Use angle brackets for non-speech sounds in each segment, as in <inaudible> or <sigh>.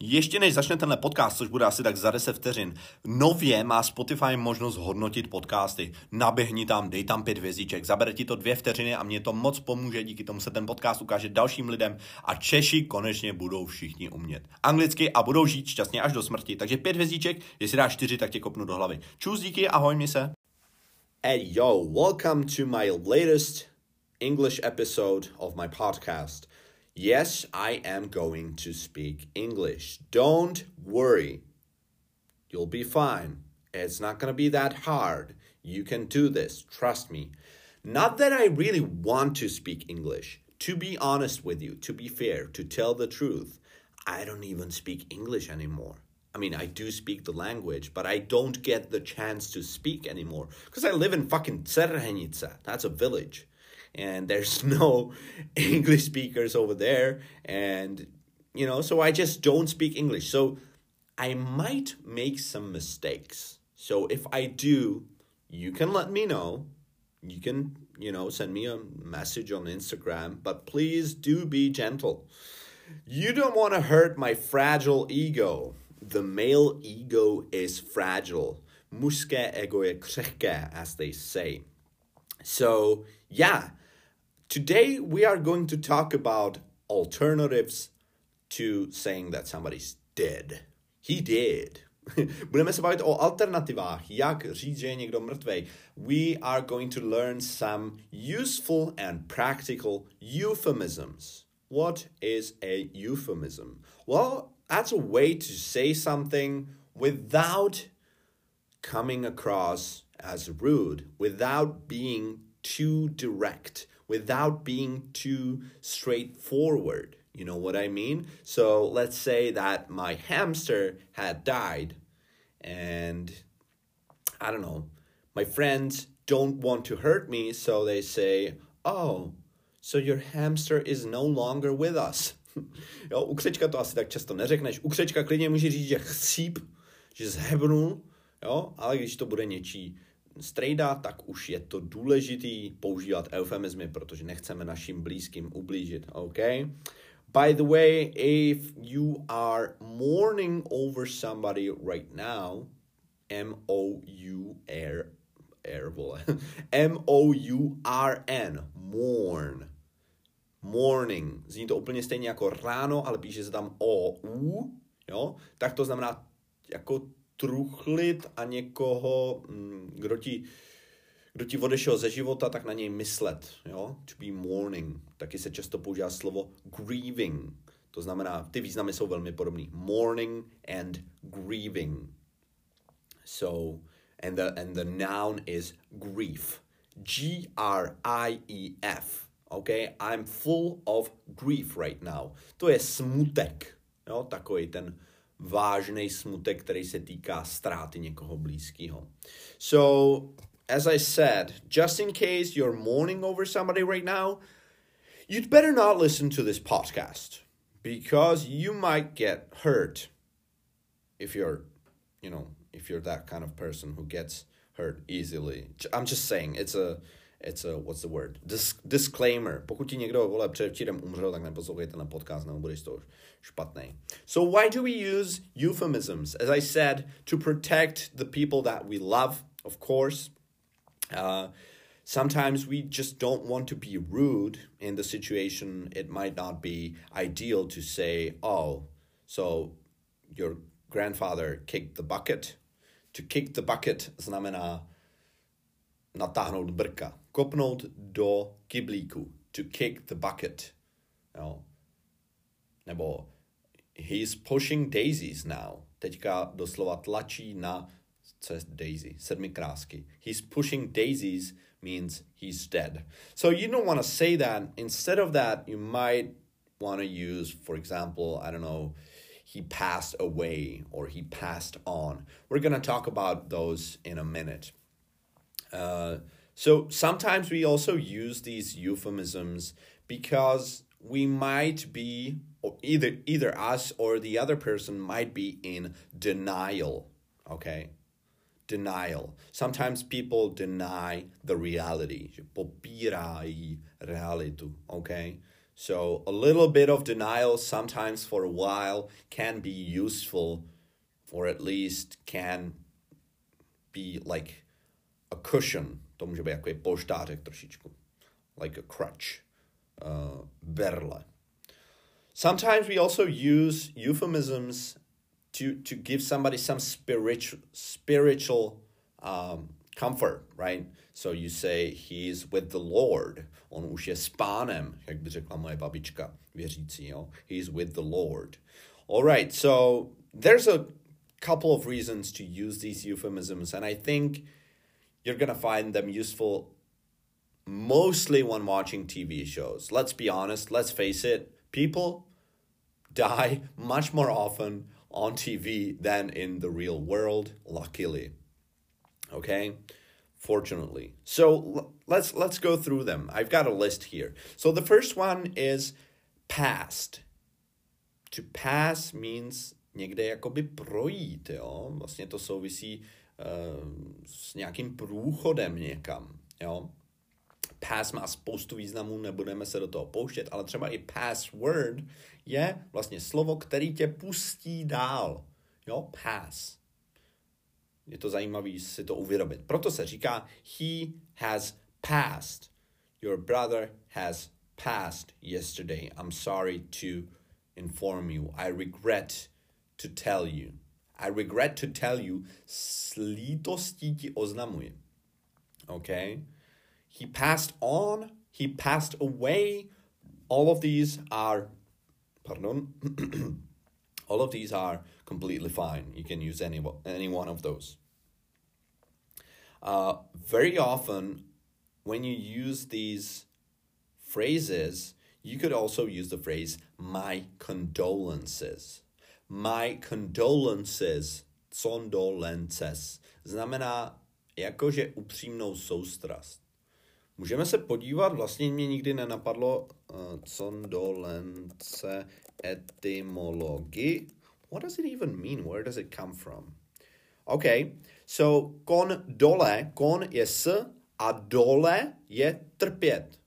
Ještě než začne tenhle podcast, což bude asi tak za 10 vteřin, nově má Spotify možnost hodnotit podcasty. Naběhni tam, dej tam pět hvězdiček, zabere ti to dvě vteřiny a mě to moc pomůže, díky tomu se ten podcast ukáže dalším lidem a Češi konečně budou všichni umět anglicky a budou žít šťastně až do smrti. Takže pět hvězdiček, jestli dáš čtyři, tak tě kopnu do hlavy. Čus, díky, ahoj, mi se. Hey yo, welcome to my latest English episode of my podcast. Yes, I am going to speak English. Don't worry. You'll be fine. It's not going to be that hard. You can do this. Trust me. Not that I really want to speak English. To be honest with you, to be fair, to tell the truth, I don't even speak English anymore. I mean, I do speak the language, but I don't get the chance to speak anymore because I live in fucking Cerrenica. That's a village and there's <laughs> no English speakers over there. And, you know, so I just don't speak English. So I might make some mistakes. So if I do, you can let me know. You can, you know, send me a message on Instagram, but please do be gentle. You don't want to hurt my fragile ego. The male ego is fragile. Muske ego je as they say. So, yeah, Today, we are going to talk about alternatives to saying that somebody's dead. He did. <laughs> Budeme se bavit o alternativách, jak říct, že je někdo mrtvej. We are going to learn some useful and practical euphemisms. What is a euphemism? Well, that's a way to say something without coming across as rude, without being too direct without being too straightforward. You know what I mean? So let's say that my hamster had died, and I don't know, my friends don't want to hurt me, so they say, Oh, so your hamster is no longer with us. <laughs> jo, u křečka to asi tak často neřekneš. U křečka klidně může říct, že chcíp, že zhebnul, jo, ale když to bude něčí strejda, tak už je to důležitý používat eufemizmy, protože nechceme našim blízkým ublížit, OK? By the way, if you are mourning over somebody right now, M-O-U-R, R, vole, <laughs> M-O-U-R-N, mourn, morning, zní to úplně stejně jako ráno, ale píše se tam O-U, jo, tak to znamená jako truchlit a někoho, mm, kdo ti, kdo ti odešel ze života, tak na něj myslet. Jo? To be mourning. Taky se často používá slovo grieving. To znamená, ty významy jsou velmi podobné. Mourning and grieving. So, and the, and the noun is grief. G-R-I-E-F. Okay? I'm full of grief right now. To je smutek. Jo? Takový ten vážný smutek, který se týká ztráty někoho blízkého. So, as I said, just in case you're mourning over somebody right now, you'd better not listen to this podcast because you might get hurt if you're, you know, if you're that kind of person who gets hurt easily. I'm just saying, it's a it's a, what's the word, Dis- disclaimer. Pokud ti někdo, vole, předevčírem umřel, tak neposlouchejte na podcast, nebo budeš to špatný. So why do we use euphemisms? As I said, to protect the people that we love, of course. Uh, sometimes we just don't want to be rude in the situation. It might not be ideal to say, oh, so your grandfather kicked the bucket. To kick the bucket znamená natáhnout brka, kopnout do kyblíku, to kick the bucket. Jo. Nebo he's pushing daisies now. Teďka doslova tlačí na, co je daisy, sedmi krásky. He's pushing daisies means he's dead. So you don't want to say that. Instead of that, you might want to use, for example, I don't know, he passed away or he passed on. We're going to talk about those in a minute. Uh, so sometimes we also use these euphemisms because we might be either either us or the other person might be in denial okay? Denial. Sometimes people deny the reality. Popírají realitu okay? So a little bit of denial, sometimes for a while, can be useful, or at least can be like a cushion. To může být jako polštářek trošičku. Like a crutch. Uh, berle. Sometimes we also use euphemisms to, to give somebody some spiritual, spiritual um, comfort, right? So you say he's with the Lord. On už je s pánem, jak by řekla moje babička věřící, jo? He's with the Lord. All right, so there's a couple of reasons to use these euphemisms, and I think you're going to find them useful mostly when watching TV shows. Let's be honest, let's face it, people <laughs> die much more often on TV than in the real world, luckily. Okay? Fortunately. So let's let's go through them. I've got a list here. So the first one is past. To pass means někde jakoby projít, jo? Vlastně to souvisí s nějakým průchodem někam, jo? Pass má spoustu významů, nebudeme se do toho pouštět, ale třeba i password je vlastně slovo, který tě pustí dál. Jo, pass. Je to zajímavé si to uvědomit. Proto se říká he has passed. Your brother has passed yesterday. I'm sorry to inform you. I regret to tell you. I regret to tell you. S lítostí ti oznamuji. Okay? He passed on. He passed away. All of these are, pardon, <clears throat> all of these are completely fine. You can use any, any one of those. Uh, very often, when you use these phrases, you could also use the phrase my condolences. My condolences, condolences, znamená jakože upřímnou soustrast. Můžeme se podívat, vlastně mě nikdy nenapadlo uh, condolence etymologii. What does it even mean? Where does it come from? Okay, so kon dole, kon je s a dole je trpět.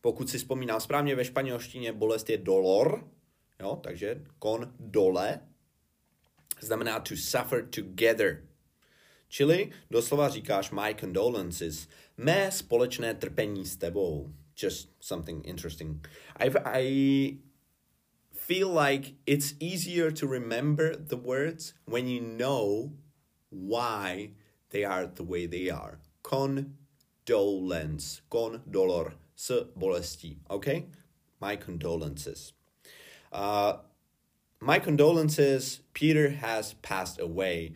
Pokud si vzpomínám správně, ve španělštině bolest je dolor, jo, takže kon dole znamená to suffer together. Čili doslova říkáš my condolences, mé společné trpení s tebou. Just something interesting. I, I feel like it's easier to remember the words when you know why they are the way they are. Condolence, con dolor, s bolestí. Okay? My condolences. Uh, my condolences, Peter has passed away.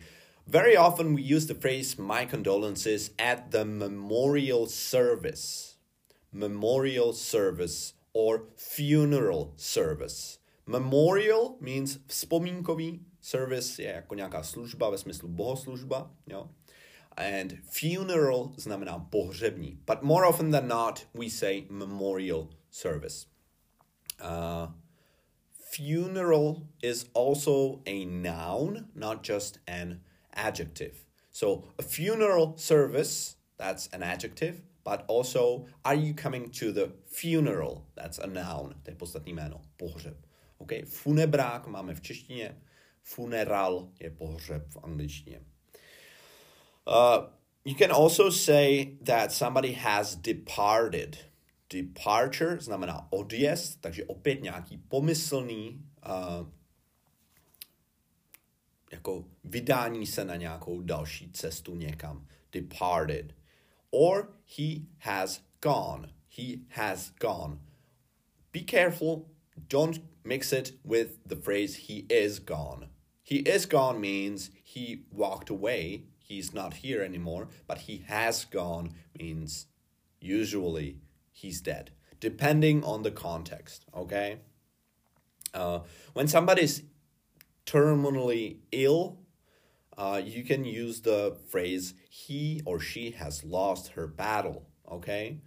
Very often we use the phrase my condolences at the memorial service. Memorial service or funeral service. Memorial means vzpomínkový, service je jako nějaká služba ve smyslu bohoslužba, jo. And funeral znamená pohřební. But more often than not, we say memorial service. Uh, funeral is also a noun, not just an adjective. So a funeral service, that's an adjective, but also are you coming to the funeral? That's a noun, to je podstatný jméno, pohřeb. Okay? Funebrák máme v češtině, funeral je pohřeb v angličtině. Uh, you can also say that somebody has departed. Departure znamená odjezd, takže opět nějaký pomyslný uh, jako vydání se na nějakou další cestu někam. Departed. Or he has gone. He has gone. Be careful. Don't mix it with the phrase he is gone. He is gone means he walked away. He's not here anymore. But he has gone means usually he's dead, depending on the context. Okay? Uh, when somebody's terminally ill, uh, you can use the phrase he or she has lost her battle, okay?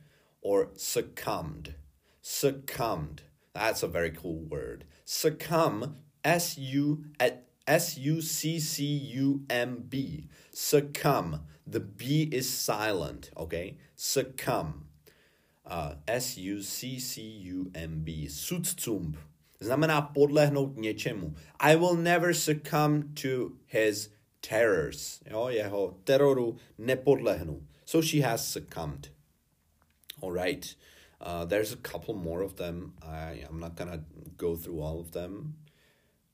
Or succumbed. Succumbed. That's a very cool word. Succumb, S U S U C C U M B. Succumb. The B is silent, okay? Succumb. Uh, S-U-C-C-U-M-B. Sucumb. Znamená podlehnout něčemu. I will never succumb to his terrors. Jo, jeho teroru nepodlehnu. So she has succumbed. All right. Uh, there's a couple more of them. I, I'm not gonna go through all of them.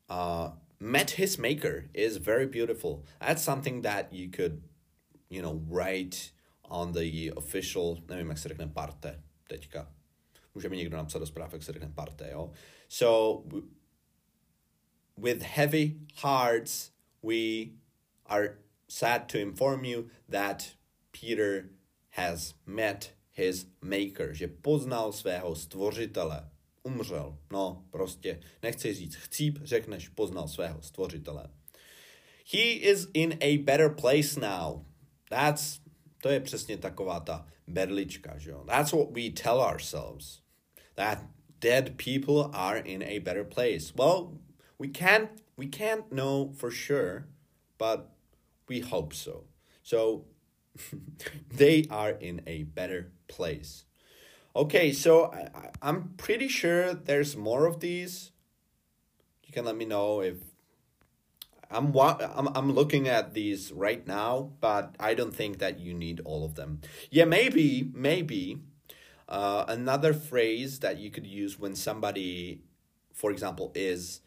Uh, met his maker is very beautiful. That's something that you could, you know, write on the official, nevím, jak se řekne parte teďka. Může mi někdo napsat do zpráv, jak se řekne parte, jo? So, with heavy hearts, we are sad to inform you that Peter has met his maker, že poznal svého stvořitele. Umřel. No, prostě, nechci říct chcíp, řekneš poznal svého stvořitele. He is in a better place now. That's, to je přesně taková ta berlička, že jo. That's what we tell ourselves. That dead people are in a better place. Well, we can't we can't know for sure, but we hope so. So <laughs> they are in a better place. Okay, so I, I'm pretty sure there's more of these. You can let me know if I'm I'm I'm looking at these right now, but I don't think that you need all of them. Yeah, maybe maybe uh, another phrase that you could use when somebody, for example, is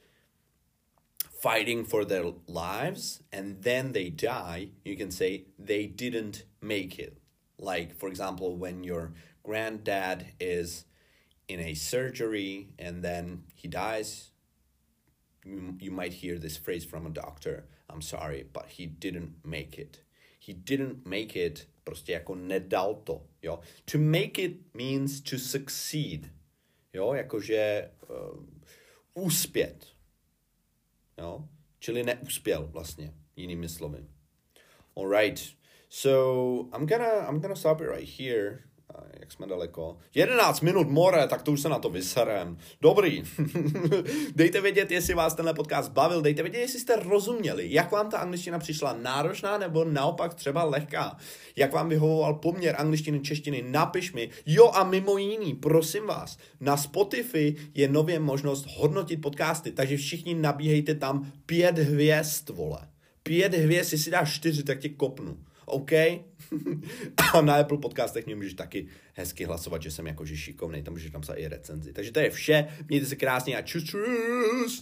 fighting for their lives and then they die, you can say they didn't make it. Like, for example, when your granddad is in a surgery and then he dies, you, you might hear this phrase from a doctor I'm sorry, but he didn't make it. He didn't make it, prostě jako nedal to, jo. To make it means to succeed, jo, jakože uh, úspět, jo, čili neuspěl vlastně, jinými slovy. Alright, so I'm gonna, I'm gonna stop it right here jak jsme daleko. 11 minut more, tak to už se na to vyserem. Dobrý. <laughs> dejte vědět, jestli vás tenhle podcast bavil, dejte vědět, jestli jste rozuměli, jak vám ta angličtina přišla náročná nebo naopak třeba lehká. Jak vám vyhovoval poměr angličtiny, češtiny, napiš mi. Jo a mimo jiný, prosím vás, na Spotify je nově možnost hodnotit podcasty, takže všichni nabíhejte tam pět hvězd, vole. Pět hvězd, jestli dáš čtyři, tak tě kopnu. OK? <laughs> a na Apple podcastech mě můžeš taky hezky hlasovat, že jsem jakože šikovnej, tam můžeš napsat i recenzi. Takže to je vše, mějte se krásně a čus, čus!